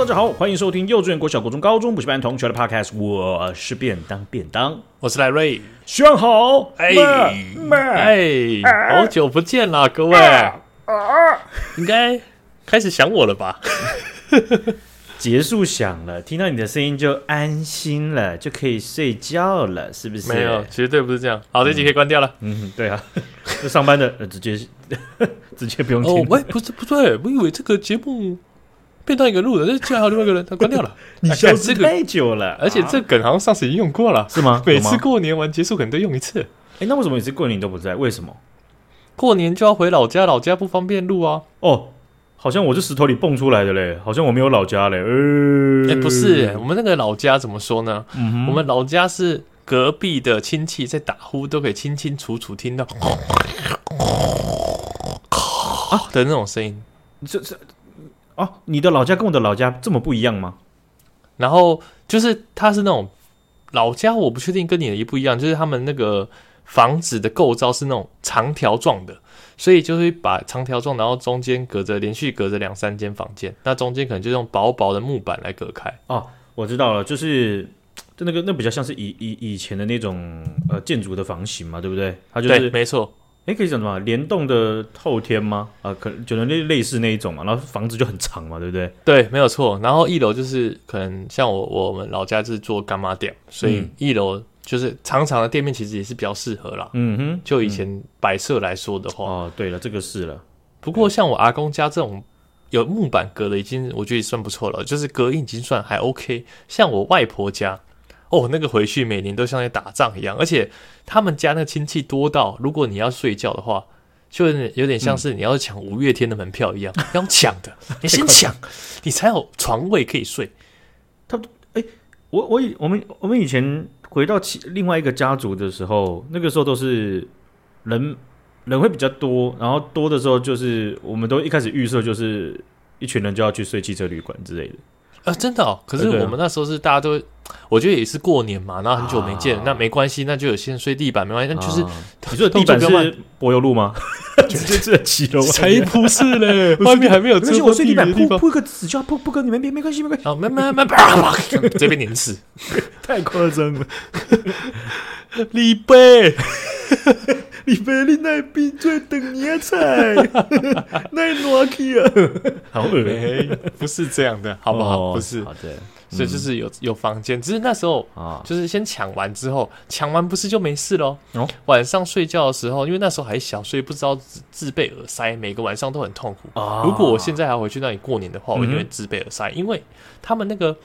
大家好，欢迎收听幼稚园、国小、国中、高中补习班同学的 Podcast。我是便当便当，我是赖瑞。学好，哎哎，好久不见了，各位，应该开始想我了吧？结束响了，听到你的声音就安心了，就可以睡觉了，是不是？没有，绝对不是这样。好，这集可以关掉了。嗯，对啊，这上班的直接 直接不用听。哦，喂，不是不对，我以为这个节目。变到一个路人，就还有另外一个人，他关掉了。你消失太久了，而且这梗好像上次已经用过了，是吗？每次过年完结束可能都用一次。哎，那为什么每次过年都不在？为什么？过年就要回老家，老家不方便录啊。哦，好像我是石头里蹦出来的嘞，好像我没有老家嘞。哎，不是，我们那个老家怎么说呢？我们老家是隔壁的亲戚在打呼，都可以清清楚楚听到啊的那种声音。这这。哦，你的老家跟我的老家这么不一样吗？然后就是他是那种老家，我不确定跟你的一不一样，就是他们那个房子的构造是那种长条状的，所以就是把长条状，然后中间隔着连续隔着两三间房间，那中间可能就用薄薄的木板来隔开。哦，我知道了，就是就那个那比较像是以以以前的那种呃建筑的房型嘛，对不对？它就是没错。哎，可以讲什么联动的透天吗？啊、呃，可能就能类类似那一种嘛，然后房子就很长嘛，对不对？对，没有错。然后一楼就是可能像我我们老家是做干妈店，所以一楼就是长长的店面，其实也是比较适合啦。嗯哼，就以前摆设来说的话，哦，对了，这个是了。不过像我阿公家这种有木板隔的，已经我觉得也算不错了，就是隔音已经算还 OK。像我外婆家。哦，那个回去每年都像在打仗一样，而且他们家那个亲戚多到，如果你要睡觉的话，就有点像是你要抢五月天的门票一样，要抢的，你先抢，你才有床位可以睡。他，哎、欸，我我以我们我们以前回到其另外一个家族的时候，那个时候都是人人会比较多，然后多的时候就是我们都一开始预设就是一群人就要去睡汽车旅馆之类的。啊，真的哦！可是我们那时候是大家都，我觉得也是过年嘛，然后很久没见，那没关系，那就有先睡地板没关系，那就是你说的地板是柏油路吗？直接这骑楼才不是嘞，外面还没有遮过地板，铺铺个纸胶，铺铺个你们别没关系没关系，好，慢慢慢慢，这边黏死，太夸张了，李贝。你别你那边在等你菜，那暖气啊，好恶心，不是这样的，好不好？不是，好的，所以就是有有房间，只是那时候啊，就是先抢完之后，抢完不是就没事喽？哦，晚上睡觉的时候，因为那时候还小，所以不知道自自备耳塞，每个晚上都很痛苦。如果我现在还回去那里过年的话，我一定会自备耳塞，因为他们那个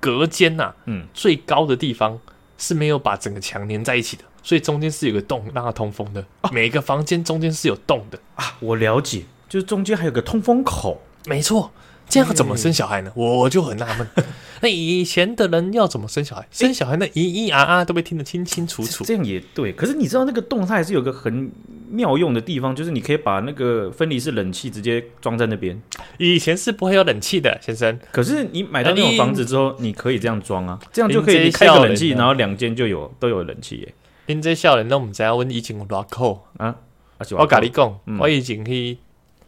隔间呐，嗯，最高的地方是没有把整个墙粘在一起的。所以中间是有个洞让它通风的，啊、每个房间中间是有洞的啊！我了解，就是中间还有个通风口，没错。这样怎么生小孩呢？我就很纳闷。那以前的人要怎么生小孩？生小孩那咿咿啊啊都被听得清清楚楚。这样也对。可是你知道那个洞它还是有个很妙用的地方，就是你可以把那个分离式冷气直接装在那边。以前是不会有冷气的，先生。可是你买到那种房子之后，你可以这样装啊，这样就可以开个冷气，然后两间就有都有冷气耶。恁这少年都唔知影，阮以前有偌苦啊！我甲你讲，嗯、我以前去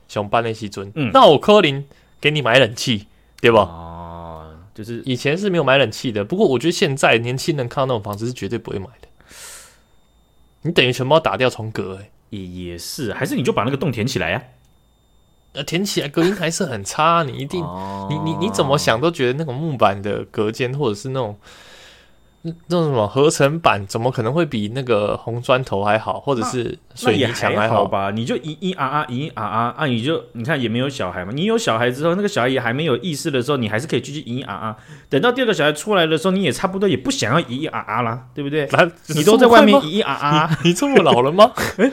上班的时阵，嗯、那我可能给你买冷气，对不？哦，就是以前是没有买冷气的。不过我觉得现在年轻人看到那种房子是绝对不会买的。你等于全部要打掉重隔，哎，也也是，还是你就把那个洞填起来呀、啊？呃，填起来隔音还是很差，你一定，哦、你你你怎么想都觉得那种木板的隔间或者是那种。那种什么合成板怎么可能会比那个红砖头还好，或者是水泥墙还好吧？你就咿咿啊啊，咿咿啊啊啊！你就你看也没有小孩嘛，你有小孩之后，那个小孩也还没有意识的时候，你还是可以继续咿咿啊啊。等到第二个小孩出来的时候，你也差不多也不想要咿咿啊啊啦，对不对？你都在外面咿咿啊啊，你这么老了吗？哎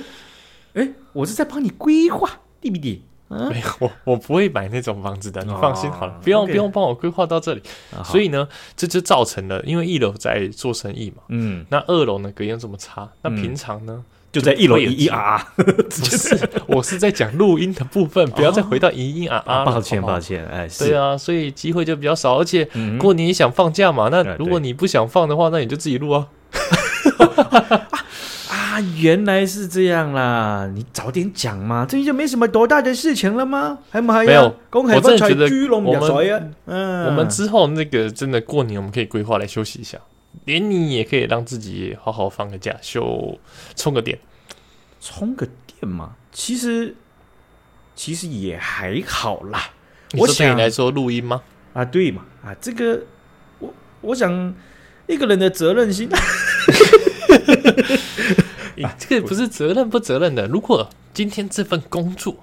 哎，我是在帮你规划，对不对？啊、没有，我我不会买那种房子的，你放心好了，哦、不用不用帮我规划到这里。啊、所以呢，这就造成了，因为一楼在做生意嘛，嗯，那二楼呢隔音这么差，那平常呢、嗯、就在一楼一一啊啊，不是，我是在讲录音的部分，不要再回到一一啊啊。抱歉抱歉，哎，对啊，所以机会就比较少，而且如果你想放假嘛，那如果你不想放的话，那你就自己录啊。啊，原来是这样啦！你早点讲嘛，这就没什么多大的事情了吗？还还没有？公海我真的觉得我们，嗯，我们之后那个真的过年，我们可以规划来休息一下，连你也可以让自己好好放个假，休充个电，充个电嘛。其实其实也还好啦。我对你来说录音吗？啊，对嘛，啊，这个我我想一个人的责任心。这个不是责任不责任的。如果今天这份工作，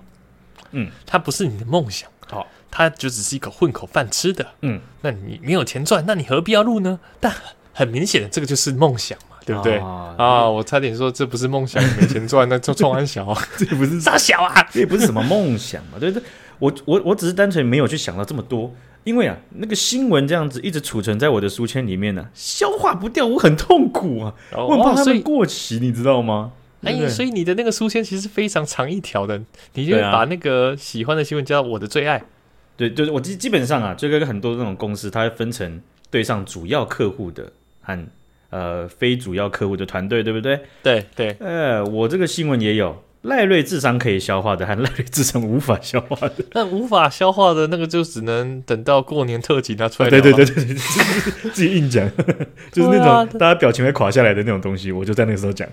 嗯，它不是你的梦想，好，它就只是一口混口饭吃的，嗯，那你没有钱赚，那你何必要录呢？但很明显的，这个就是梦想嘛，对不对？啊，我差点说这不是梦想，没钱赚，那就创安小啊，这不是 傻小啊，这也不是什么梦想嘛，对不对？我我我只是单纯没有去想到这么多。因为啊，那个新闻这样子一直储存在我的书签里面呢、啊，消化不掉，我很痛苦啊，哦、我很怕它们过期，你知道吗？哎，所以你的那个书签其实非常长一条的，你就把那个喜欢的新闻叫我的最爱。对，就是我基基本上啊，这个很多这种公司，它会分成对上主要客户的和呃非主要客户的团队，对不对？对对，呃，我这个新闻也有。赖瑞智商可以消化的，和 赖瑞智商无法消化的。那无法消化的那个，就只能等到过年特辑拿出来。对对对对对，自己硬讲，就是那种大家表情会垮下来的那种东西，我就在那个时候讲。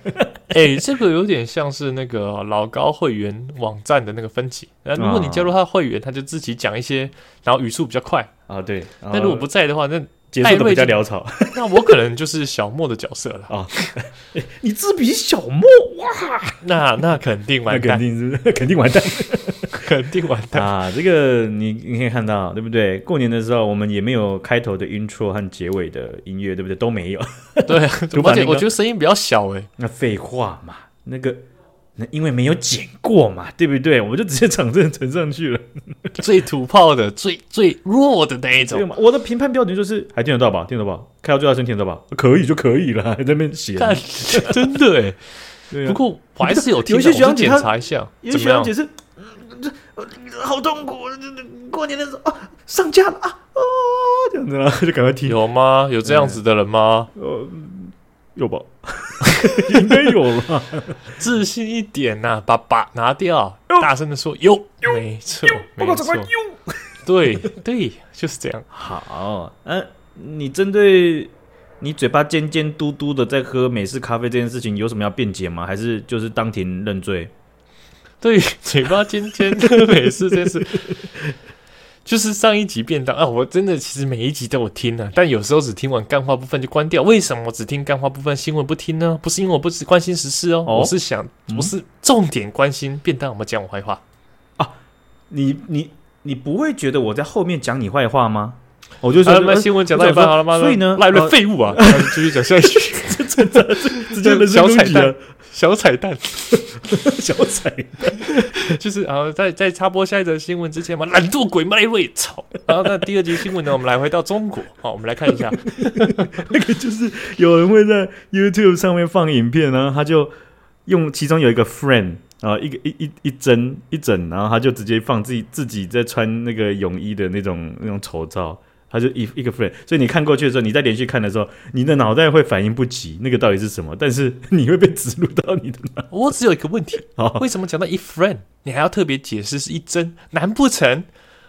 哎，这个有点像是那个老高会员网站的那个分级。那如果你加入他的会员，他就自己讲一些，然后语速比较快啊。对。那如果不在的话，那。结束的比较潦草，那我可能就是小莫的角色了啊！你自比小莫哇？那那肯定完蛋，肯定是 肯定完蛋，肯定完蛋啊！这个你你可以看到对不对？过年的时候我们也没有开头的 intro 和结尾的音乐，对不对？都没有。对，而且我觉得声音比较小哎。那废话嘛，那个。那因为没有剪过嘛，对不对？我们就直接场正呈上去了，最土炮的、最最弱的那一种。我的评判标准就是还听得到吧？听得到吧？开到最大声听得到吧？可以就可以了，还在那边写。真的哎，不过我还是有听。有些学长检查一下，有些学长解释，这好痛苦。过年的时候啊，上架了啊，哦，这样子了，就赶快听。有吗？有这样子的人吗？呃，有吧。应该有了，自信一点呐、啊，把把拿掉，大声的说有，没错，没错，对 对，就是这样。好，嗯、啊，你针对你嘴巴尖尖嘟嘟的在喝美式咖啡这件事情，有什么要辩解吗？还是就是当庭认罪？对，嘴巴尖尖的美式这件事。就是上一集便当啊，我真的其实每一集都有听啊，但有时候只听完干话部分就关掉。为什么我只听干话部分，新闻不听呢？不是因为我不只关心时事哦，哦我是想，嗯、我是重点关心便当有没有讲我坏话啊。你你你不会觉得我在后面讲你坏话吗？我就说，那新闻讲到一半好了吗？所以呢，赖瑞废物啊，继续讲下去，这这这直接小彩蛋。小彩蛋，小彩蛋，就是然后在在插播下一则新闻之前嘛，懒惰鬼麦瑞操！然后那第二集新闻呢，我们来回到中国，好，我们来看一下，那个就是有人会在 YouTube 上面放影片，然后他就用其中有一个 friend 啊，一个一一一帧一整，然后他就直接放自己自己在穿那个泳衣的那种那种丑照。他就一一个 friend，所以你看过去的时候，你再连续看的时候，你的脑袋会反应不及那个到底是什么，但是 你会被植入到你的脑。我只有一个问题，为什么讲到一 friend，你还要特别解释是一帧？难不成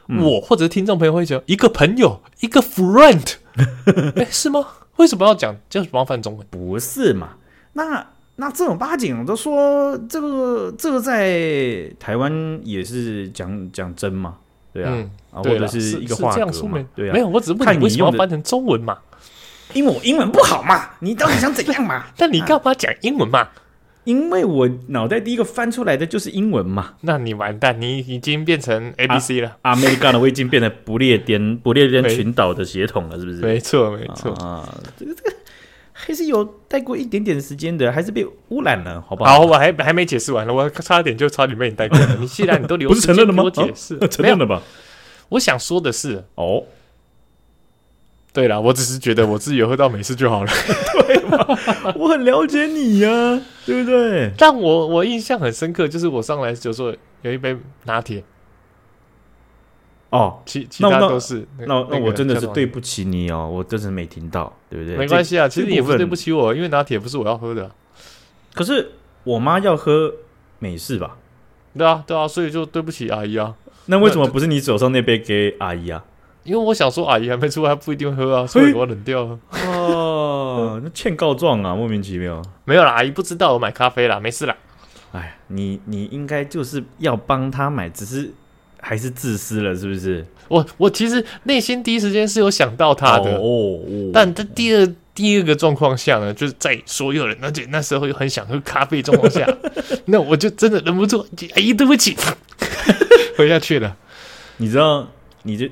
我或者听众朋友会讲一个朋友一个 friend？哎，是吗？为什么要讲这样麻烦中文？不是嘛？那那正儿八经都说这个这个在台湾也是讲讲真嘛？对啊，或者是一个画格嘛？对啊，没有，我只是问你为什么要翻成中文嘛？因为我英文不好嘛。你到底想怎样嘛？但你干嘛讲英文嘛？因为我脑袋第一个翻出来的就是英文嘛。那你完蛋，你已经变成 A B C 了。阿美干的，我已经变成不列颠不列颠群岛的血统了，是不是？没错，没错啊，这个这个。还是有待过一点点时间的，还是被污染了，好不好？好，我还还没解释完了，我差点就差点被你带过了。你既然你都留，不是承认了吗？我解释、哦，承认了吧？我想说的是，哦，对了，我只是觉得我自己有喝到美式就好了，对吗？我很了解你呀、啊，对不对？但我我印象很深刻，就是我上来就说有一杯拿铁。哦，其其他都是那那，那我真的是对不起你哦，我真是没听到，对不对？没关系啊，其实你也不是对不起我，因为拿铁不是我要喝的。可是我妈要喝美式吧？对啊，对啊，所以就对不起阿姨啊。那为什么不是你手上那杯给阿姨啊？因为我想说阿姨还没出来，不一定会喝啊，所以我冷掉了。哦，那欠告状啊，莫名其妙。没有啦，阿姨不知道我买咖啡啦，没事啦。哎，你你应该就是要帮她买，只是还是自私了，是不是？我我其实内心第一时间是有想到他的，哦，但在第二第二个状况下呢，就是在所有人，而且那时候又很想喝咖啡状况下，那我就真的忍不住，阿姨对不起，喝下去了。你知道，你就。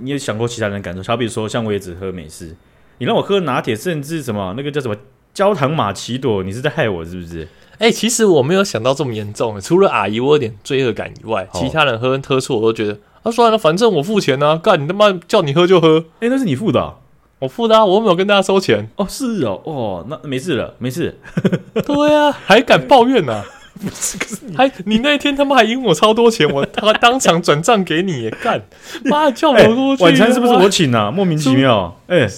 你有想过其他人的感受？好比说，像我也只喝美式，你让我喝拿铁，甚至什么那个叫什么焦糖玛奇朵，你是在害我是不是？哎、欸，其实我没有想到这么严重。除了阿姨我有点罪恶感以外，哦、其他人喝喝错我都觉得啊，算了，反正我付钱呢、啊，干你他妈叫你喝就喝。哎、欸，那是你付的、啊，我付的啊，我没有跟大家收钱。哦，是哦，哦，那没事了，没事。对啊，还敢抱怨呢、啊？不是，可是你还你那一天他妈还赢我超多钱，我他当场转账给你也干，妈叫我过去、欸。晚餐是不是我请啊？莫名其妙。哎，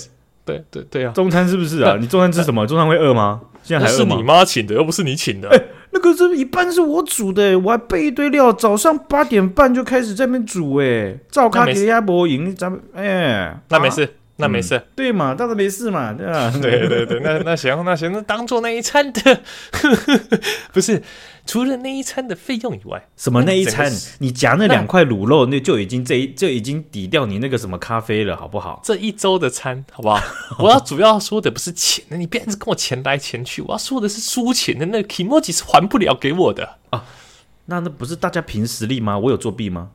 对对对啊，中餐是不是啊？你中餐吃什么？中餐会饿吗？现在还？是你妈请的，又不是你请的。哎、欸，那个是一半是我煮的，我还备一堆料，早上八点半就开始在那边煮。哎，照咖给鸭脖赢，咱们哎，那没事。那没事、嗯，对嘛，倒是没事嘛，对吧？对对对，那那行，那行，那当做那一餐的，不是除了那一餐的费用以外，什么那一餐？你夹那两块卤肉，那就已经这一就已经抵掉你那个什么咖啡了，好不好？这一周的餐，好不好？我要主要说的不是钱，你别一直跟我钱来钱去，我要说的是输钱的那个 kimochi 是还不了给我的啊。那那不是大家凭实力吗？我有作弊吗？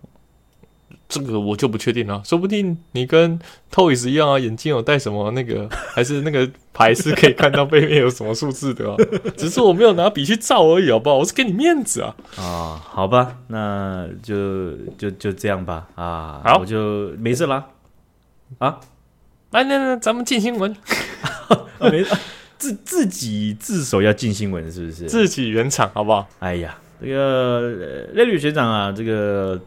这个我就不确定了，说不定你跟 Toys 一样啊，眼镜有戴什么那个，还是那个牌是可以看到背面有什么数字的啊？只是我没有拿笔去照而已，好不好？我是给你面子啊！啊，好吧，那就就就这样吧。啊，好，我就没事啦。啊，来来来，咱们进新闻。啊、没事，自自己自首要进新闻是不是？自己圆场好不好？哎呀，这个雷旅学长啊，这个。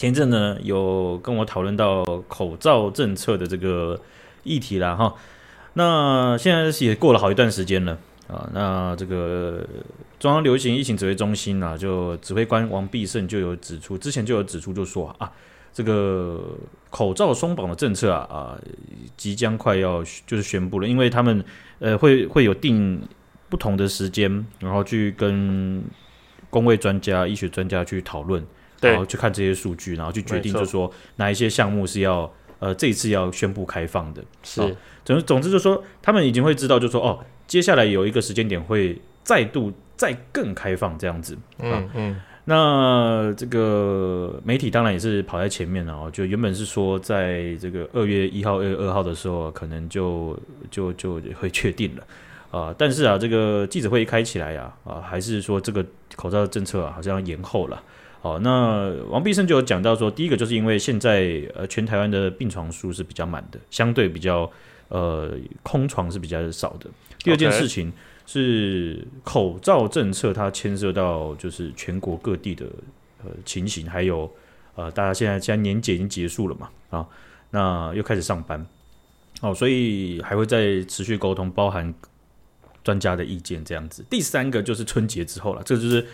前阵呢，有跟我讨论到口罩政策的这个议题啦，哈。那现在也过了好一段时间了啊。那这个中央流行疫情指挥中心啊，就指挥官王必胜就有指出，之前就有指出，就说啊，这个口罩松绑的政策啊啊，即将快要就是宣布了，因为他们呃会会有定不同的时间，然后去跟公卫专家、医学专家去讨论。然后去看这些数据，然后去决定，就是说哪一些项目是要呃这一次要宣布开放的。是，哦、总总之就是说，他们已经会知道，就是说哦，接下来有一个时间点会再度再更开放这样子。嗯、哦、嗯。那这个媒体当然也是跑在前面了哦，就原本是说在这个二月一号、二月二号的时候，可能就就就会确定了 啊、呃。但是啊，这个记者会一开起来呀，啊，还是说这个口罩政策啊，好像延后了。好，那王必胜就有讲到说，第一个就是因为现在呃全台湾的病床数是比较满的，相对比较呃空床是比较少的。第二件事情是口罩政策，它牵涉到就是全国各地的呃情形，还有呃大家现在现在年节已经结束了嘛啊，那又开始上班，哦，所以还会再持续沟通，包含专家的意见这样子。第三个就是春节之后了，这个就是。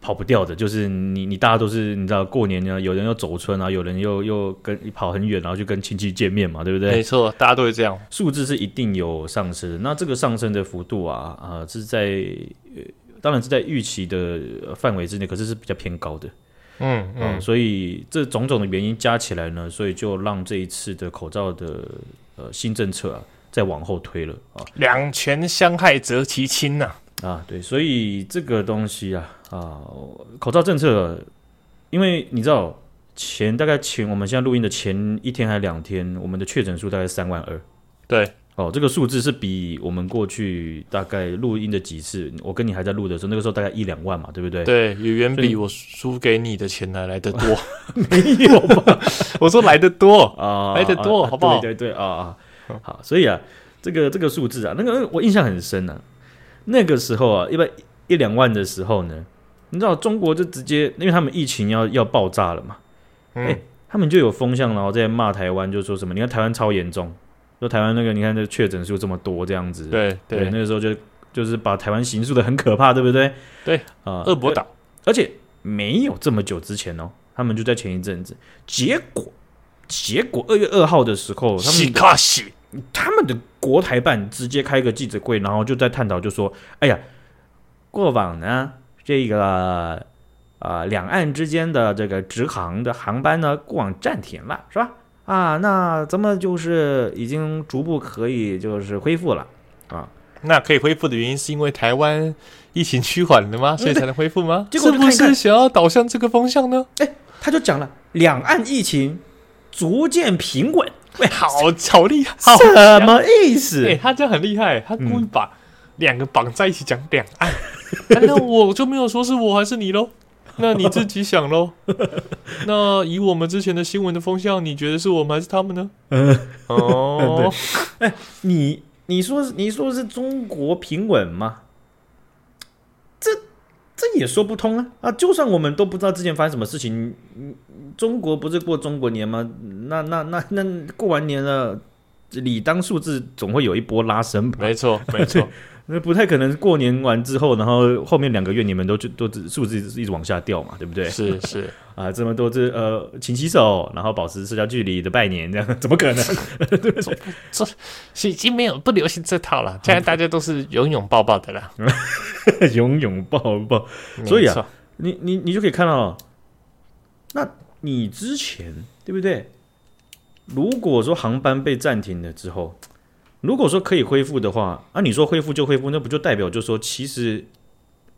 跑不掉的，就是你，你大家都是你知道，过年呢，有人要走村啊，有人又又跟跑很远，然后就跟亲戚见面嘛，对不对？没错，大家都会这样。数字是一定有上升，那这个上升的幅度啊，啊、呃，是在呃，当然是在预期的范围之内，可是是比较偏高的。嗯嗯、呃，所以这种种的原因加起来呢，所以就让这一次的口罩的呃新政策啊，再往后推了啊。两权相害则其轻呐。啊，对，所以这个东西啊，啊，口罩政策，因为你知道前大概前我们现在录音的前一天还是两天，我们的确诊数大概三万二。对，哦，这个数字是比我们过去大概录音的几次，我跟你还在录的时候，那个时候大概一两万嘛，对不对？对，也远比我输给你的钱来来的多。没有吧？我说来的多 啊，来的多，好不好？对对对啊啊，好，所以啊，这个这个数字啊，那个我印象很深啊。那个时候啊，一般一两万的时候呢，你知道中国就直接，因为他们疫情要要爆炸了嘛，哎、嗯。欸，他们就有风向，然后在骂台湾，就说什么，你看台湾超严重，说台湾那个，你看这确诊数这么多这样子，对对，对，那个时候就就是把台湾形塑的很可怕，对不对？对啊，恶博岛，而且没有这么久之前哦，他们就在前一阵子，结果结果二月二号的时候，他们他们的国台办直接开个记者会，然后就在探讨，就说：“哎呀，过往呢，这个啊，两岸之间的这个直航的航班呢，过往暂停了，是吧？啊，那咱们就是已经逐步可以就是恢复了啊。那可以恢复的原因是因为台湾疫情趋缓了吗？所以才能恢复吗？结果是不是想要导向这个方向呢？哎，他就讲了，两岸疫情逐渐平稳。”喂，好好厉害，什么意思？哎，他这样很厉害，他故意把两个绑在一起讲两岸。那我就没有说是我还是你喽，那你自己想喽。那以我们之前的新闻的风向，你觉得是我们还是他们呢？嗯，哦，哎，你你说你说是中国平稳吗？这。这也说不通啊！啊，就算我们都不知道之前发生什么事情，中国不是过中国年吗？那那那那过完年了，理当数字总会有一波拉升吧？没错，没错。那不太可能过年完之后，然后后面两个月你们都就都数字一直往下掉嘛，对不对？是是 啊，这么多这呃勤洗手，然后保持社交距离的拜年，这样怎么可能？这这已经没有不流行这套了，现在大家都是拥拥抱抱的了，拥拥抱抱。所以啊，你你你就可以看到，那你之前对不对？如果说航班被暂停了之后。如果说可以恢复的话，啊，你说恢复就恢复，那不就代表就说其实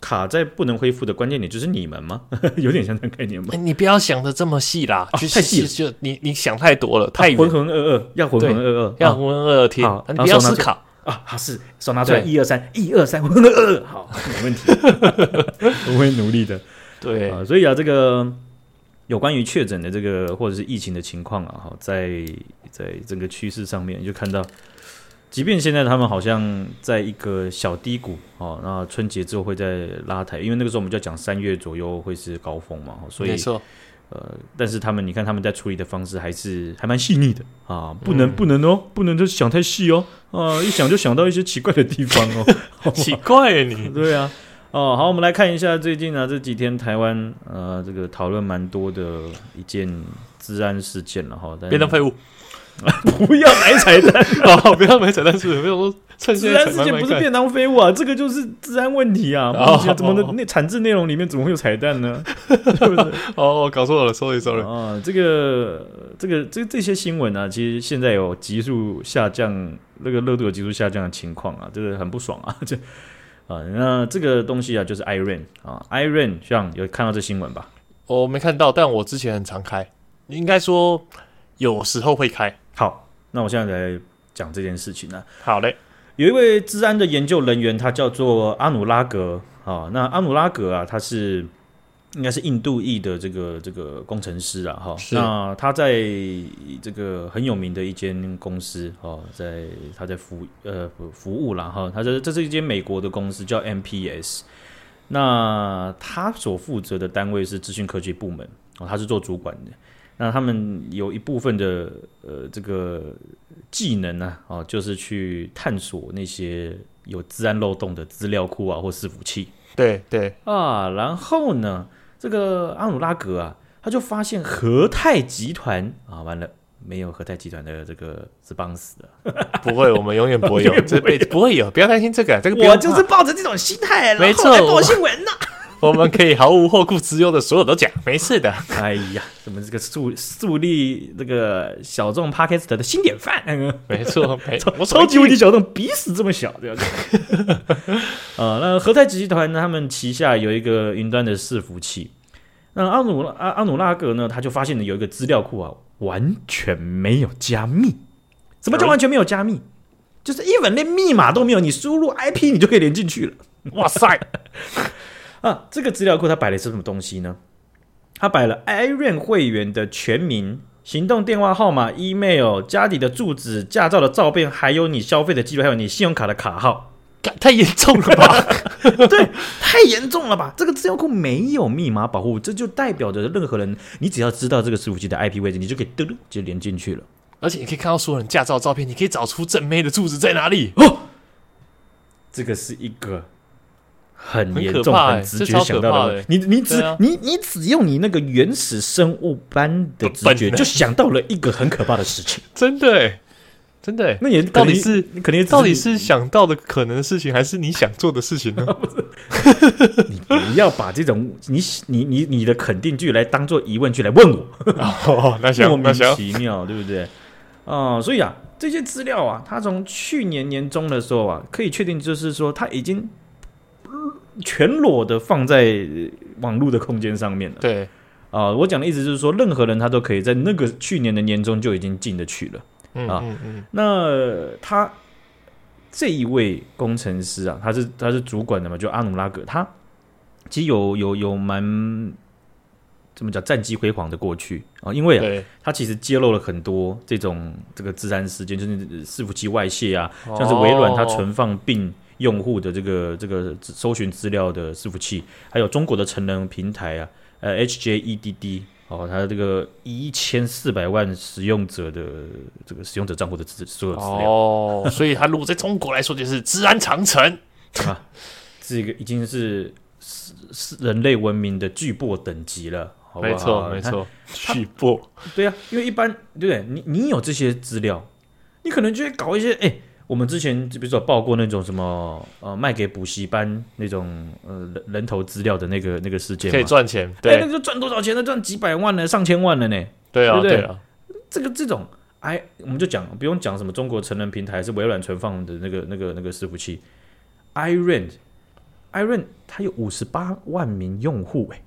卡在不能恢复的关键点就是你们吗？有点像这个概念吗？你不要想的这么细啦，太细就你你想太多了，太浑浑噩噩，要浑浑噩噩，要浑浑噩噩听，你不要思考啊，是手拿出来，一二三，一二三，浑浑噩噩，好，没问题，我会努力的，对啊，所以啊，这个有关于确诊的这个或者是疫情的情况啊，哈，在在整个趋势上面你就看到。即便现在他们好像在一个小低谷哦，那春节之后会再拉抬，因为那个时候我们就要讲三月左右会是高峰嘛，所以没错，呃，但是他们你看他们在处理的方式还是还蛮细腻的啊，不能、嗯、不能哦，不能就想太细哦，啊，一想就想到一些奇怪的地方哦，奇怪耶你，对啊，哦，好，我们来看一下最近啊这几天台湾呃这个讨论蛮多的一件治安事件了哈，变成废物。不要买彩蛋 哦！不要买彩蛋，是不是？没有说趁现在 治安事件不是便当废物啊，这个就是治安问题啊！怎么的？那产制内容里面怎么会有彩蛋呢？是不是？哦，搞错了，sorry sorry 啊！这个这个这这些新闻呢，其实现在有急速下降，那个热度有急速下降的情况啊，这个很不爽啊！这啊，那这个东西啊，就是 Iron 啊，Iron 像有看到这新闻吧？我没看到，但我之前很常开，应该说有时候会开。好，那我现在来讲这件事情呢。好嘞，有一位治安的研究人员，他叫做阿努拉格啊。那阿努拉格啊，他是应该是印度裔的这个这个工程师啊。哈，那他在这个很有名的一间公司哦，在他在服呃服务了哈。他这这是一间美国的公司，叫 MPS。那他所负责的单位是资讯科技部门哦，他是做主管的。那他们有一部分的呃这个技能呢，啊，就是去探索那些有治安漏洞的资料库啊或伺服器。对对啊，然后呢，这个阿努拉格啊，他就发现和泰集团啊，完了，没有和泰集团的这个是帮死的，不会，我们永远不会有，这辈子不会有，不要担心这个，这个我就是抱着这种心态，没错，报新闻呢。我们可以毫无后顾之忧的，所有都讲，没事的。哎呀，什么这个树树立这个小众 Podcast 的新典范？没错，没错，我超级无敌小众，鼻屎这么小，对吧？啊，那和泰集团呢？他们旗下有一个云端的伺服器。那阿努阿阿努拉格呢？他就发现了有一个资料库啊，完全没有加密。什么叫完全没有加密？就是 even 连密码都没有，你输入 IP 你就可以连进去了。哇塞！啊，这个资料库它摆的是什么东西呢？它摆了 Iron 会员的全名、行动电话号码、email、家里的住址、驾照的照片，还有你消费的记录，还有你信用卡的卡号，太严重了吧？对，太严重了吧？这个资料库没有密码保护，这就代表着任何人，你只要知道这个伺服器的 IP 位置，你就可以嘟嘟就连进去了。而且你可以看到所有人驾照照片，你可以找出正妹的住址在哪里哦。这个是一个很严重、很直觉想到的。你你只你你只用你那个原始生物般的直觉，就想到了一个很可怕的事情。真的，真的。那也到底是你肯定到底是想到的可能的事情，还是你想做的事情呢？你不要把这种你你你你的肯定句来当做疑问句来问我。那行，莫名其妙，对不对？啊，所以啊。这些资料啊，他从去年年中的时候啊，可以确定就是说，他已经全裸的放在网络的空间上面了。对，啊、呃，我讲的意思就是说，任何人他都可以在那个去年的年终就已经进得去了。嗯、啊，嗯嗯，那他这一位工程师啊，他是他是主管的嘛，就阿努拉格，他其实有有有蛮。怎么讲战绩辉煌的过去啊？因为啊，他其实揭露了很多这种这个自然事件，就是伺服器外泄啊，像是微软它存放并用户的这个这个搜寻资料的伺服器，还有中国的成人平台啊，呃，HJEDD 哦，它这个一千四百万使用者的这个使用者账户的资所有资料哦，所以它如果在中国来说就是治安长城 啊，这个已经是是是人类文明的巨擘等级了。好好没错，没错，巨擘。对啊，因为一般对不对？你你有这些资料，你可能就会搞一些哎，我们之前就比如说报过那种什么呃，卖给补习班那种呃人人头资料的那个那个事件，可以赚钱，对，那个赚多少钱呢？赚几百万呢？上千万了呢？对啊，对不对？对啊，这个这种哎，我们就讲不用讲什么中国成人平台是微软存放的那个那个那个伺服器，Iron，Iron 它有五十八万名用户哎。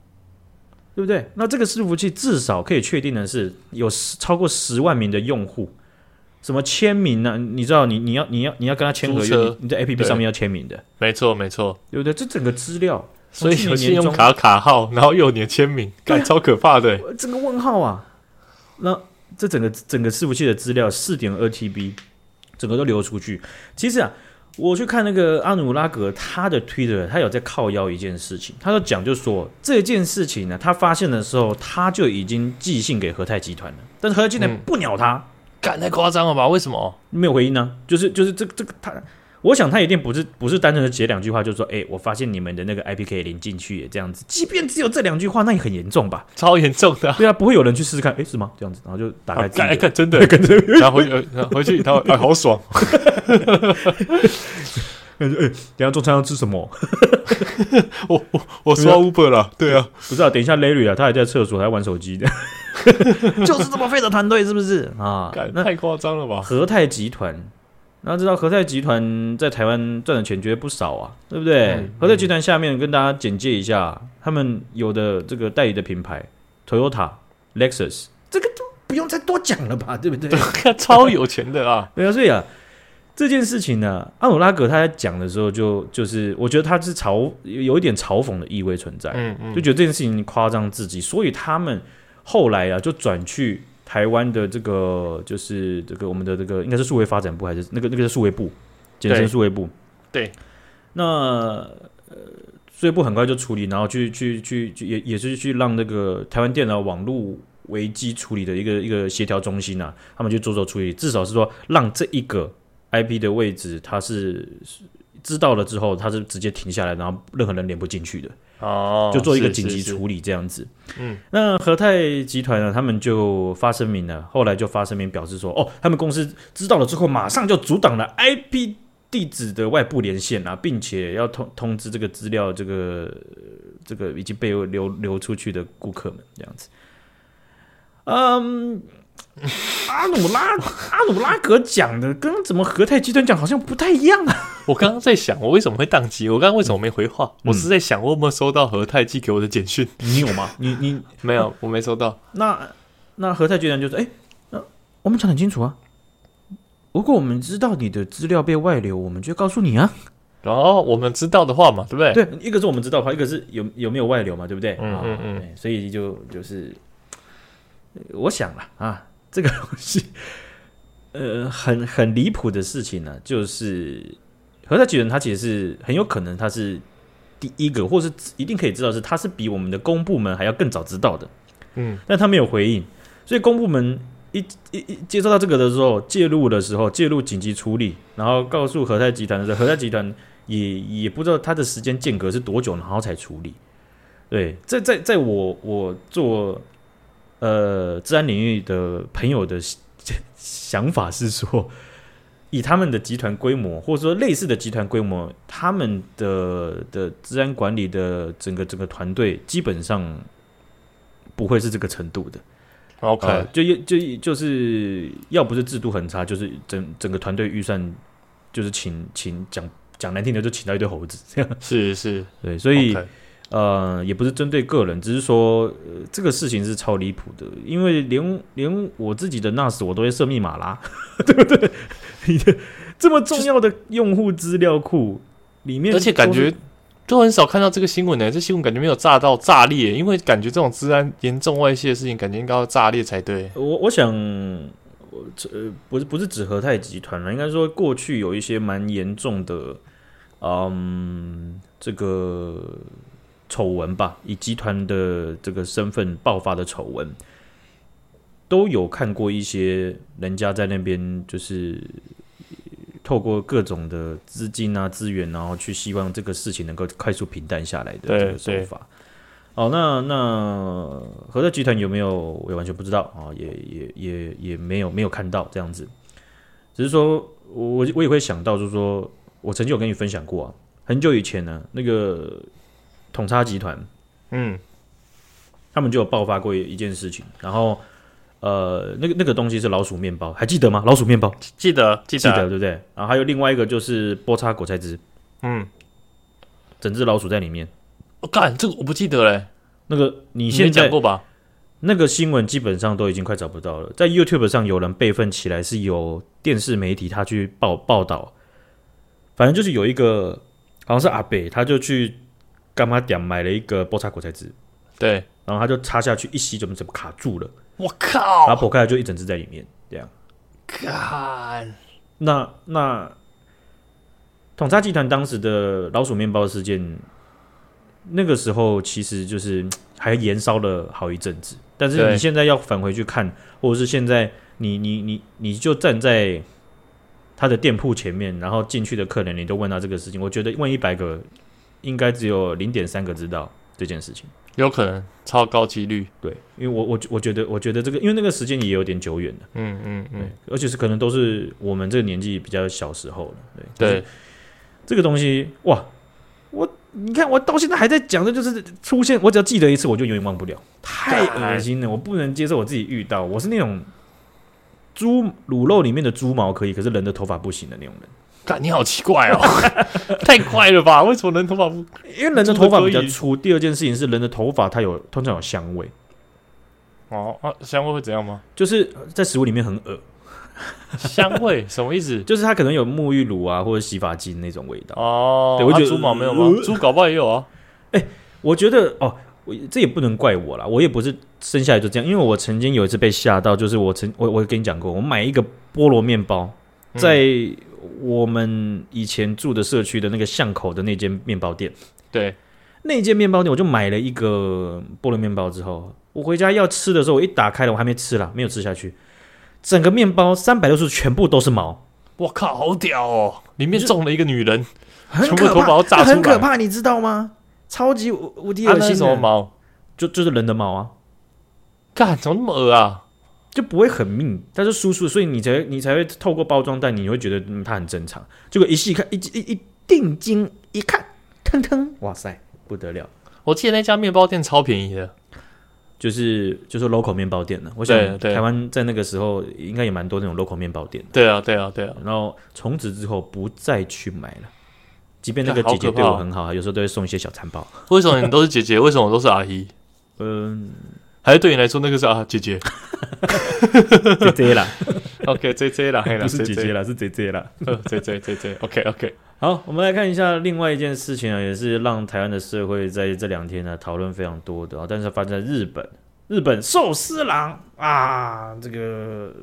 对不对？那这个伺服器至少可以确定的是有十超过十万名的用户，什么签名呢、啊？你知道你，你你要你要你要跟他签合约，你，你在 APP 上面要签名的。没错，没错，对不对？这整个资料，所以有信用卡卡号，然后又有你的签名，感、啊、超可怕的。整个问号啊！那这整个整个伺服器的资料四点二 TB，整个都流出去。其实啊。我去看那个阿努拉格他的 Twitter，他有在靠腰一件事情，他就讲，就说这件事情呢，他发现的时候，他就已经寄信给和泰集团了，但是和泰集团不鸟他，太夸张了吧？为什么没有回应呢？就是就是这个这个他。我想他一定不是不是单纯的写两句话，就是说，哎、欸，我发现你们的那个 IP 可以连进去也，这样子。即便只有这两句话，那也很严重吧？超严重的、啊。对啊，不会有人去试试看，哎、欸，是吗？这样子，然后就打开，看、啊，看，真的，跟着，然后回，回去，他哎，好爽。哎、欸，等下中餐要吃什么？我我我刷 Uber 了。对啊，不是啊，等一下 Larry 啊，他还在厕所，还在玩手机的。就是这么废的团队，是不是啊？那太夸张了吧？和泰集团。然后知道和泰集团在台湾赚的钱绝对不少啊，对不对？嗯、和泰集团下面跟大家简介一下，他们有的这个代理的品牌，Toyota、Lexus，这个都不用再多讲了吧，对不对？超有钱的啊！对啊，所以啊，这件事情呢，阿努拉格他在讲的时候就，就就是我觉得他是嘲有一点嘲讽的意味存在，嗯嗯，就觉得这件事情夸张自己，所以他们后来啊就转去。台湾的这个就是这个我们的这个应该是数位发展部还是那个那个是数位部，简称数位部。对，那呃，数位部很快就处理，然后去去去去也也是去让那个台湾电脑网络危机处理的一个一个协调中心啊，他们就着手处理，至少是说让这一个 IP 的位置，他是知道了之后，他是直接停下来，然后任何人连不进去的。哦，就做一个紧急处理这样子。嗯，那和泰集团呢，他们就发声明了，后来就发声明表示说，哦，他们公司知道了之后，马上就阻挡了 IP 地址的外部连线啊，并且要通通知这个资料，这个这个已经被流流出去的顾客们这样子。嗯。阿努拉阿努拉格讲的跟怎么和泰集团讲好像不太一样啊！我刚刚在想，我为什么会宕机？我刚刚为什么没回话？嗯、我是在想，我有没有收到和泰寄给我的简讯？你有吗？你你没有，我没收到。那那和泰集团就是：“哎、欸，那我们讲很清楚啊。如果我们知道你的资料被外流，我们就告诉你啊。哦，我们知道的话嘛，对不对？对，一个是我们知道的话，一个是有有没有外流嘛，对不对？嗯嗯嗯。所以就就是，我想了啊。”这个东西，呃，很很离谱的事情呢、啊，就是和泰集团，他其实是很有可能他是第一个，或是一定可以知道是他是比我们的公部门还要更早知道的，嗯，但他没有回应，所以公部门一一一接收到这个的时候，介入的时候介入紧急处理，然后告诉和泰集团的时候，和泰集团也也不知道他的时间间隔是多久，然后才处理。对，在在在我我做呃治安领域的朋友的 想法是说，以他们的集团规模，或者说类似的集团规模，他们的的治安管理的整个整个团队，基本上不会是这个程度的。OK，呃、就就就是要不是制度很差，就是整整个团队预算就是请请讲讲难听的，就请到一堆猴子这样。是是，对，所以。Okay. 呃，也不是针对个人，只是说，呃，这个事情是超离谱的，因为连连我自己的 NAS 我都会设密码啦，对不对？你的这么重要的用户资料库里面，而且感觉都很少看到这个新闻呢。这新闻感觉没有炸到炸裂，因为感觉这种治安严重外泄的事情，感觉应该要炸裂才对。我我想，呃，不是不是指和泰集团了，应该说过去有一些蛮严重的，嗯，这个。丑闻吧，以集团的这个身份爆发的丑闻，都有看过一些人家在那边就是透过各种的资金啊资源，然后去希望这个事情能够快速平淡下来的这个手法。哦，那那合泰集团有没有？我也完全不知道啊，也也也也没有没有看到这样子。只是说我我也会想到，就是说我曾经有跟你分享过啊，很久以前呢，那个。统差集团，嗯，他们就有爆发过一件事情，然后，呃，那个那个东西是老鼠面包，还记得吗？老鼠面包，记得，记得，记得，对不对？然后还有另外一个就是波叉果菜汁，嗯，整只老鼠在里面。我干、哦，这个我不记得嘞。那个你现在讲过吧？那个新闻基本上都已经快找不到了，在 YouTube 上有人备份起来，是有电视媒体他去报报道，反正就是有一个好像是阿北，他就去。干嘛点买了一个波叉果菜汁，对，然后他就插下去一吸，怎么怎么卡住了？我靠！然后剖开来就一整只在里面，这样。干，那那统差集团当时的老鼠面包事件，那个时候其实就是还延烧了好一阵子。但是你现在要返回去看，或者是现在你你你你就站在他的店铺前面，然后进去的客人，你都问他这个事情，我觉得问一百个。应该只有零点三个知道这件事情，有可能超高几率。对，因为我我我觉得我觉得这个，因为那个时间也有点久远了。嗯嗯嗯，而且是可能都是我们这个年纪比较小时候了。对对，这个东西哇，我你看我到现在还在讲的，就是出现，我只要记得一次，我就永远忘不了，太恶心了，我不能接受我自己遇到。我是那种猪卤肉里面的猪毛可以，可是人的头发不行的那种人。干，你好奇怪哦，太快了吧？为什么人头发不？因为人的头发比较粗。第二件事情是，人的头发它有通常有香味。哦啊，香味会怎样吗？就是在食物里面很恶。香味 什么意思？就是它可能有沐浴乳啊，或者洗发精那种味道。哦，对，我觉得猪毛没有吗？猪搞不好也有啊。哎，我觉得哦，我这也不能怪我啦，我也不是生下来就这样。因为我曾经有一次被吓到，就是我曾我我跟你讲过，我买一个菠萝面包在。我们以前住的社区的那个巷口的那间面包店，对，那间面包店，我就买了一个菠萝面包之后，我回家要吃的时候，我一打开了，我还没吃了，没有吃下去，整个面包三百六十度全部都是毛，我靠，好屌哦！里面种了一个女人，很可怕，很可怕，你知道吗？超级无敌恶心，什么毛？就就是人的毛啊！干，怎么那么恶啊？就不会很密，但是疏疏，所以你才你才会透过包装袋，你会觉得嗯它很正常。结果一细看，一一一定睛一看，腾腾，哇塞，不得了！我记得那家面包店超便宜的，就是就是 local 面包店的。我想台湾在那个时候应该也蛮多那种 local 面包店的。对啊，对啊，对啊。然后从此之后不再去买了，即便那个姐姐对我很好，有时候都会送一些小餐包。为什么你都是姐姐？为什么我都是阿姨？嗯。还是对你来说，那个是啊，姐姐，姐姐啦，OK，姐姐啦，不是姐姐。啦，是姐姐啦，姐姐姐姐，OK，OK。好，我们来看一下另外一件事情啊，也是让台湾的社会在这两天呢讨论非常多的啊，但是发生在日本，日本寿司郎啊，这个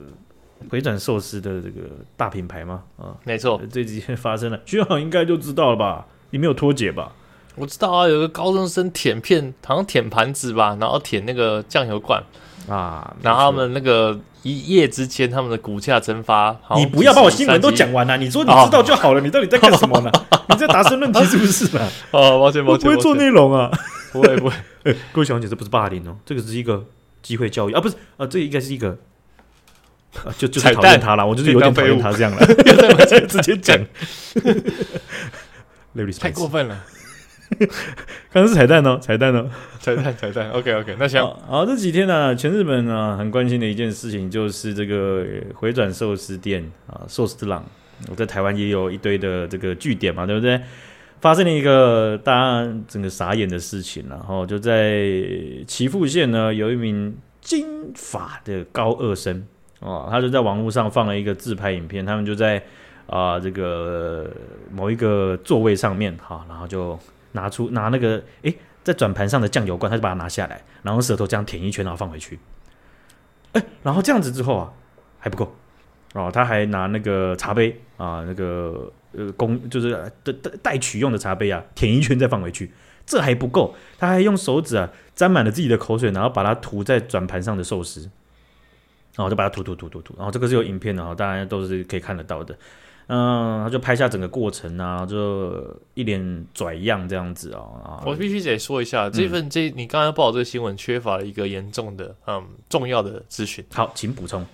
回转寿司的这个大品牌吗，啊，没错，这几天发生了，徐好应该就知道了吧？你没有脱节吧？我知道啊，有个高中生舔片，好像舔盘子吧，然后舔那个酱油罐，啊，然后他们那个一夜之间，他们的股价蒸发。你不要把我新闻都讲完了，你说你知道就好了，你到底在干什么呢？你在答申论题是不是呢？哦，抱歉抱歉，不会做内容啊，不会不会。各位小姐，这不是霸凌哦，这个是一个机会教育啊，不是啊，这应该是一个。啊、就就是讨厌他了，我就是有点讨厌他这样了，直接讲，太过分了。刚刚是彩蛋哦，彩蛋哦，彩蛋彩蛋。OK OK，那行。好，这几天呢、啊，全日本啊很关心的一件事情就是这个回转寿司店啊，寿司郎。我在台湾也有一堆的这个据点嘛，对不对？发生了一个大家整个傻眼的事情，然后就在岐阜县呢，有一名金发的高二生。哦，他就在网络上放了一个自拍影片，他们就在啊、呃、这个某一个座位上面，哈，然后就拿出拿那个诶，在转盘上的酱油罐，他就把它拿下来，然后舌头这样舔一圈，然后放回去，诶，然后这样子之后啊还不够，哦，他还拿那个茶杯啊，那个呃公就是代代取用的茶杯啊，舔一圈再放回去，这还不够，他还用手指啊沾满了自己的口水，然后把它涂在转盘上的寿司。然后就把它涂涂涂涂涂，然后这个是有影片的哈，大家都是可以看得到的。嗯，他就拍下整个过程啊，就一脸拽样这样子哦。我必须得说一下，这份这你刚刚报这个新闻缺乏了一个严重的嗯重要的资讯。好，请补充。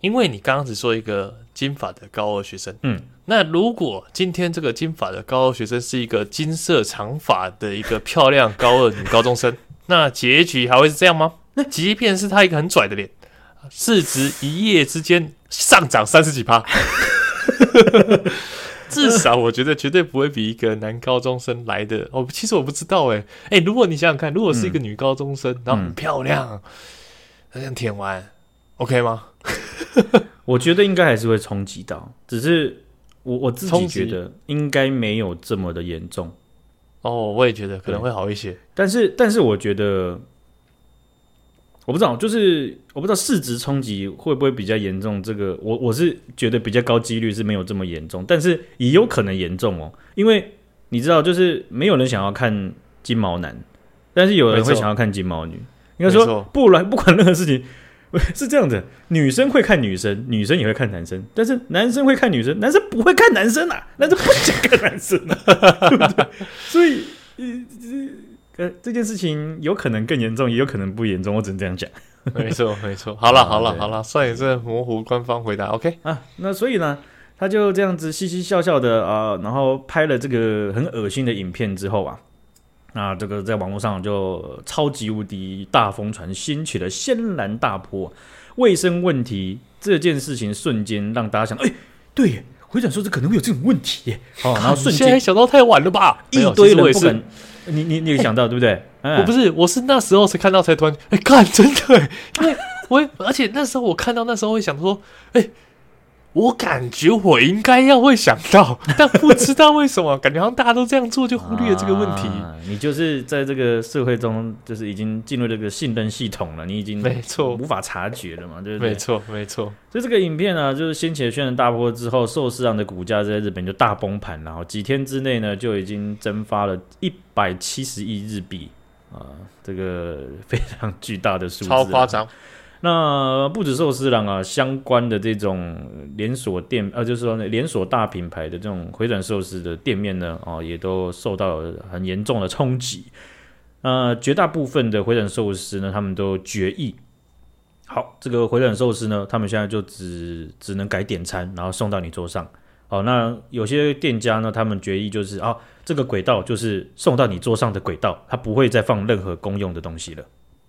因为你刚刚只说一个金发的高二学生，嗯，那如果今天这个金发的高二学生是一个金色长发的一个漂亮高二女高中生，那结局还会是这样吗？那即便是他一个很拽的脸。市值一夜之间上涨三十几趴，至少我觉得绝对不会比一个男高中生来的。哦，其实我不知道哎，哎，如果你想想看，如果是一个女高中生，然后很漂亮，这样舔完，OK 吗？我觉得应该还是会冲击到，只是我我自己觉得应该没有这么的严重。哦，我也觉得可能会好一些，但是但是我觉得。我不知道，就是我不知道市值冲击会不会比较严重。这个我我是觉得比较高几率是没有这么严重，但是也有可能严重哦。因为你知道，就是没有人想要看金毛男，但是有人会想要看金毛女。应该说，不然不管任何事情 是这样的，女生会看女生，女生也会看男生，但是男生会看女生，男生不会看男生啊，男生不想看男生啊，对不对？所以，呃，这件事情有可能更严重，也有可能不严重，我只能这样讲。没错，没错。好 了，好了，好了，算你这模糊官方回答，OK 啊。那所以呢，他就这样子嘻嘻笑笑的啊，然后拍了这个很恶心的影片之后啊，那这个在网络上就超级无敌大疯传，掀起了轩然大波。卫生问题这件事情瞬间让大家想，哎，对，回转寿司可能会有这种问题耶。哦，然后瞬间想到太晚了吧？一堆人不敢。你你你有想到、欸、对不对？我不是，我是那时候才看到，才突然哎，看真的，因为我而且那时候我看到那时候会想说，哎、欸。我感觉我应该要会想到，但不知道为什么，感觉好像大家都这样做，就忽略了这个问题。啊、你就是在这个社会中，就是已经进入这个信任系统了，你已经没错无法察觉了嘛，对不对？没错，没错。所以这个影片呢、啊，就是掀起了轩然大波之后，寿司郎的股价在日本就大崩盘，然后几天之内呢，就已经蒸发了一百七十亿日币啊，这个非常巨大的数字，超夸张。那不止寿司郎啊，相关的这种连锁店，呃，就是说连锁大品牌的这种回转寿司的店面呢，哦，也都受到很严重的冲击。呃，绝大部分的回转寿司呢，他们都决议，好，这个回转寿司呢，他们现在就只只能改点餐，然后送到你桌上。好，那有些店家呢，他们决议就是啊，这个轨道就是送到你桌上的轨道，它不会再放任何公用的东西了。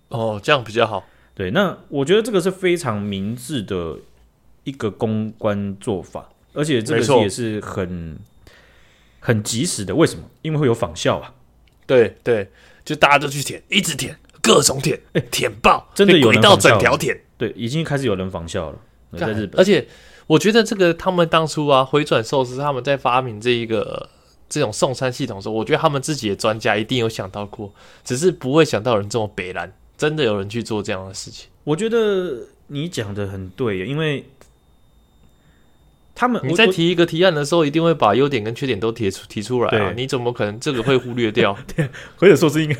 哦，这样比较好。对，那我觉得这个是非常明智的一个公关做法，而且这个是也是很很及时的。为什么？因为会有仿效啊。对对，就大家都去舔，一直舔，各种舔，哎，舔爆，真的有人到整条舔。对，已经开始有人仿效了，在日本。而且我觉得这个他们当初啊，回转寿司他们在发明这一个这种送餐系统的时候，我觉得他们自己的专家一定有想到过，只是不会想到有人这么北烂。真的有人去做这样的事情？我觉得你讲的很对，因为他们你在提一个提案的时候，一定会把优点跟缺点都提出提出来啊！你怎么可能这个会忽略掉？对，回转寿司应该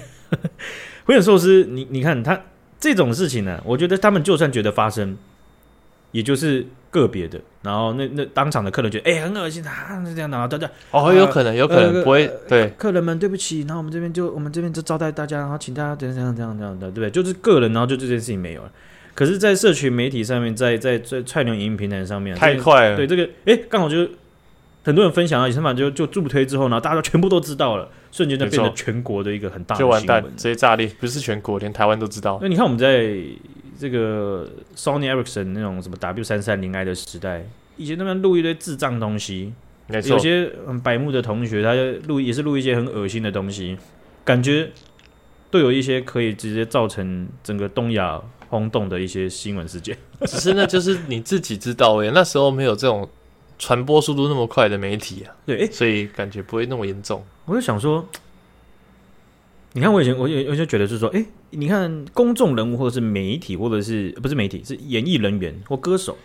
回转寿司，你你看他这种事情呢，我觉得他们就算觉得发生，也就是个别的。然后那那当场的客人觉得，哎、欸，很恶心啊，这样的啊，对对。哦，有可能，有可能、呃、不会。对，客人们，对不起，然后我们这边就我们这边就招待大家，然后请大家这样这样这样的，对不对？就是个人，然后就这件事情没有了。可是，在社群媒体上面，在在在菜鸟影音平台上面，太快了。对这个，哎，刚好就是很多人分享啊，以前嘛就就助推之后呢，大家都全部都知道了，瞬间就变成全国的一个很大的新闻，就完蛋，直接炸裂，不是全国，连台湾都知道。那你看，我们在这个 Sony Ericsson 那种什么 W 三三零 I 的时代，以前那边录一堆智障东西，有些很白目的同学，他就录也是录一些很恶心的东西，感觉都有一些可以直接造成整个东亚。轰动的一些新闻事件，只是那就是你自己知道诶，那时候没有这种传播速度那么快的媒体啊，对，所以感觉不会那么严重。我就想说，你看我以前我有我就觉得是说，哎，你看公众人物或者是媒体或者是不是媒体是演艺人员或歌手，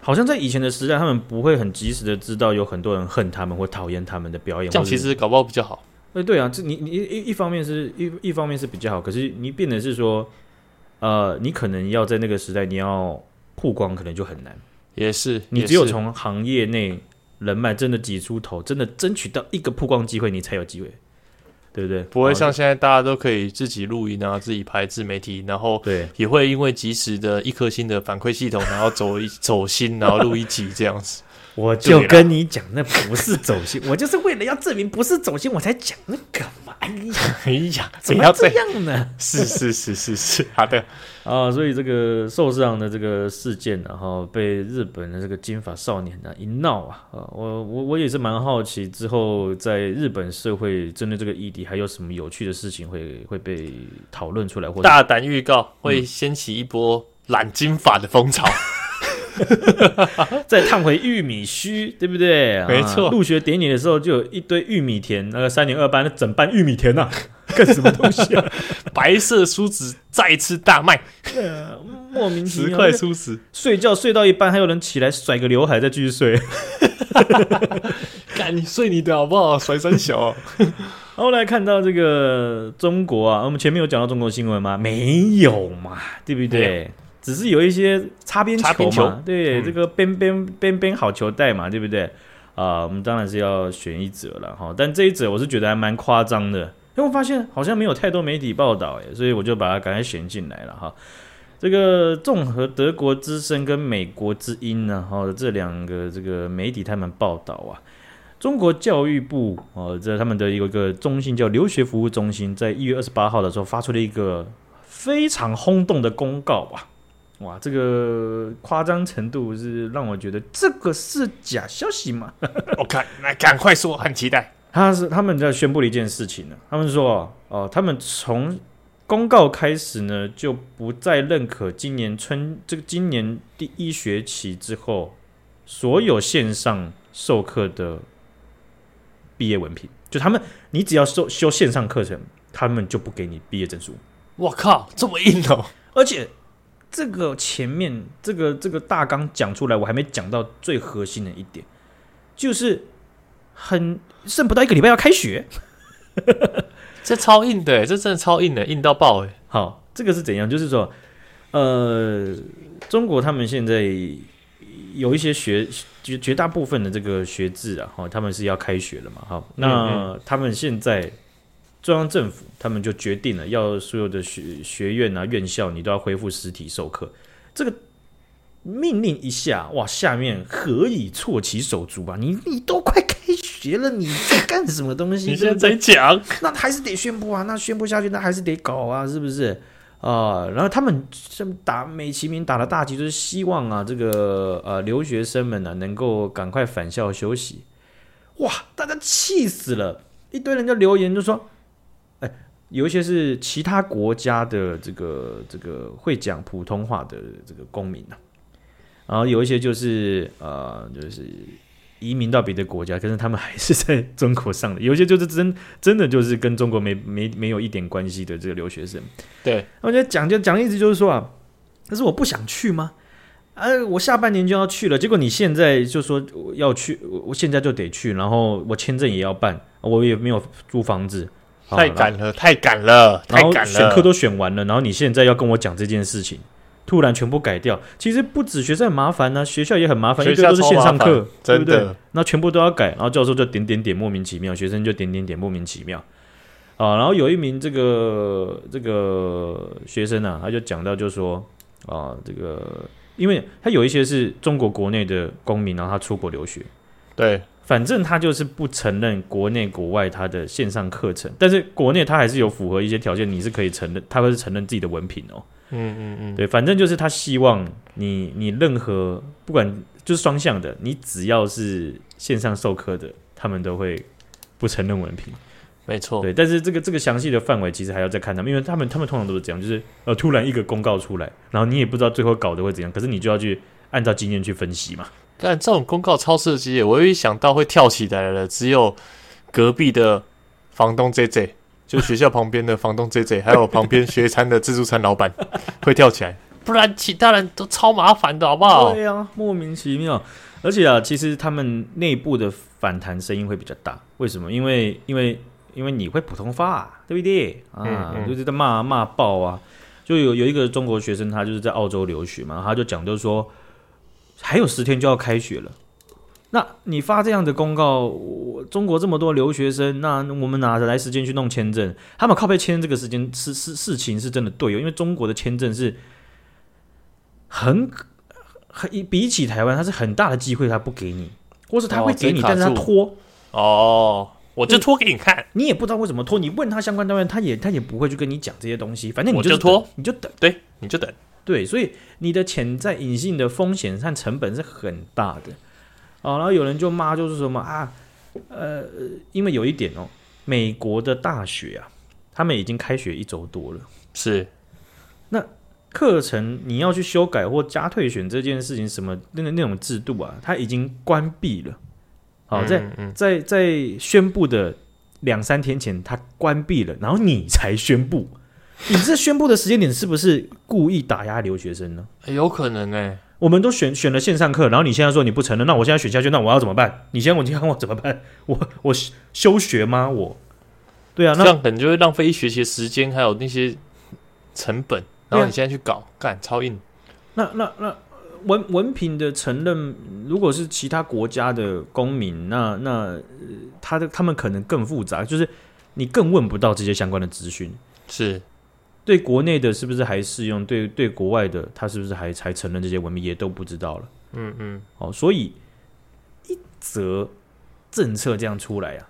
好像在以前的时代，他们不会很及时的知道有很多人恨他们或讨厌他们的表演，这样其实搞不好比较好。哎，对啊，这你你一一方面是一一方面是比较好，可是你变的是说。呃，你可能要在那个时代，你要曝光，可能就很难。也是，你只有从行业内人脉真的挤出头，真的争取到一个曝光机会，你才有机会，对不对？不会像现在大家都可以自己录音啊，自己拍自媒体，然后对，也会因为及时的一颗星的反馈系统，然后走一 走心，然后录一集这样子。我就跟你讲，那不是走心，我就是为了要证明不是走心，我才讲那个嘛。哎呀，哎呀，怎么要这样呢？是是是是是，好的啊。所以这个受伤的这个事件，然后被日本的这个金发少年呢一闹啊，啊，我我我也是蛮好奇，之后在日本社会针对这个议题，还有什么有趣的事情会会被讨论出来，或者大胆预告会掀起一波染金发的风潮。再烫回玉米须，对不对？没错。入学典礼的时候就有一堆玉米田，那个三年二班的整班玉米田呐、啊，干什么东西啊？白色梳子再次大卖，莫名其妙。十块梳子，睡觉睡到一半，还有人起来甩个刘海再继续睡。干你睡你的好不好？甩三小、啊。后来看到这个中国啊，我们前面有讲到中国新闻吗？没有嘛，对不对？只是有一些擦边球嘛，球对，嗯、这个边边边边好球带嘛，对不对？啊、呃，我们当然是要选一则了哈。但这一则我是觉得还蛮夸张的，因为我发现好像没有太多媒体报道诶，所以我就把它赶快选进来了哈。这个综合德国之声跟美国之音呢，哈，这两个这个媒体他们报道啊，中国教育部哦，这他们的一个个中心叫留学服务中心，在一月二十八号的时候发出了一个非常轰动的公告啊。哇，这个夸张程度是让我觉得这个是假消息吗？我看，来赶快说，很期待。他是他们在宣布了一件事情呢，他们说哦，哦，他们从公告开始呢，就不再认可今年春这个今年第一学期之后所有线上授课的毕业文凭，就他们你只要修修线上课程，他们就不给你毕业证书。我靠，这么硬哦，而且。这个前面这个这个大纲讲出来，我还没讲到最核心的一点，就是很剩不到一个礼拜要开学，这超硬的，这真的超硬的，硬到爆哎！好，这个是怎样？就是说，呃，中国他们现在有一些学绝绝大部分的这个学制啊，哈，他们是要开学了嘛，哈，那他们现在。中央政府他们就决定了，要所有的学学院啊、院校，你都要恢复实体授课。这个命令一下，哇，下面何以措其手足啊？你你都快开学了，你在干什么东西？你现在在讲，那还是得宣布啊，那宣布下去，那还是得搞啊，是不是啊、呃？然后他们这打美其名打了大旗，就是希望啊，这个呃留学生们呢、啊，能够赶快返校休息。哇，大家气死了，一堆人就留言就说。有一些是其他国家的这个这个会讲普通话的这个公民啊，然后有一些就是呃就是移民到别的国家，可是他们还是在中国上的。有一些就是真真的就是跟中国没没没有一点关系的这个留学生。对，我觉得讲就讲的意思就是说啊，可是我不想去吗？呃，我下半年就要去了，结果你现在就说要去，我现在就得去，然后我签证也要办，我也没有租房子。太赶了，太赶了，太赶了。选课都选完了，然后你现在要跟我讲这件事情，突然全部改掉，其实不止学生很麻烦呢、啊，学校也很麻烦，因为都是线上课，对不对？那全部都要改，然后教授就点点点莫名其妙，学生就点点点莫名其妙。啊，然后有一名这个这个学生啊，他就讲到就说啊，这个因为他有一些是中国国内的公民，然后他出国留学，对。反正他就是不承认国内国外他的线上课程，但是国内他还是有符合一些条件，你是可以承认，他会是承认自己的文凭哦。嗯嗯嗯，对，反正就是他希望你你任何不管就是双向的，你只要是线上授课的，他们都会不承认文凭。没错，对，但是这个这个详细的范围其实还要再看他们，因为他们他们通常都是这样，就是呃突然一个公告出来，然后你也不知道最后搞得会怎样，可是你就要去按照经验去分析嘛。但这种公告超刺激，我一想到会跳起来了，只有隔壁的房东 J J，就学校旁边的房东 J J，还有旁边学餐的自助餐老板会跳起来，不然其他人都超麻烦的，好不好？对呀、啊，莫名其妙。而且啊，其实他们内部的反弹声音会比较大，为什么？因为因为因为你会普通话、啊，对不对？啊，嗯嗯就是在骂骂爆啊。就有有一个中国学生，他就是在澳洲留学嘛，他就讲，就是说。还有十天就要开学了，那你发这样的公告，我中国这么多留学生，那我们哪来时间去弄签证？他们靠北签这个时间是是事情是真的对哦，因为中国的签证是很很比起台湾，它是很大的机会，他不给你，或是他会给你，哦、但是他拖。哦，我就拖给你看，你也不知道为什么拖，你问他相关单位，他也他也不会去跟你讲这些东西，反正你就，就拖，你就等，对，你就等。对，所以你的潜在隐性的风险和成本是很大的，哦，然后有人就骂，就是什么啊，呃，因为有一点哦，美国的大学啊，他们已经开学一周多了，是，那课程你要去修改或加退选这件事情，什么那个那种制度啊，它已经关闭了，好，在在在宣布的两三天前，它关闭了，然后你才宣布。你这宣布的时间点是不是故意打压留学生呢？有可能哎、欸，我们都选选了线上课，然后你现在说你不承认，那我现在选下去，那我要怎么办？你现在问你看我怎么办？我我休学吗？我，对啊，那这样可能就会浪费一学期的时间，还有那些成本。然后你现在去搞，干超硬。那那那文文凭的承认，如果是其他国家的公民，那那他的他们可能更复杂，就是你更问不到这些相关的资讯，是。对国内的是不是还适用？对对，国外的他是不是还才承认这些文明？也都不知道了。嗯嗯，哦，所以一则政策这样出来啊，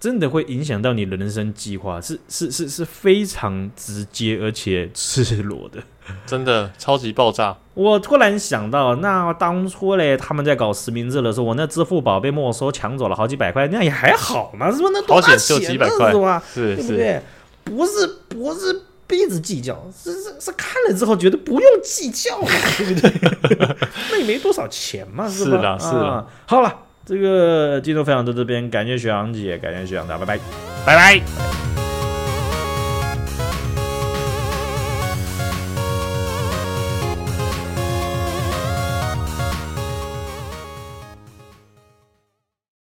真的会影响到你的人生计划，是是是是非常直接而且赤裸的，真的超级爆炸。我突然想到，那当初嘞，他们在搞实名制的时候，我那支付宝被没收抢走了好几百块，那也还好嘛，是不是？那多少钱？就几百块是吧？是对不对？是不是不是逼着计较，是是是看了之后觉得不用计较嘛，对不对？那也没多少钱嘛，是吧？是的，是的。啊、好了，这个今天分享到这边，感谢雪阳姐，感谢学长大，拜拜，拜拜。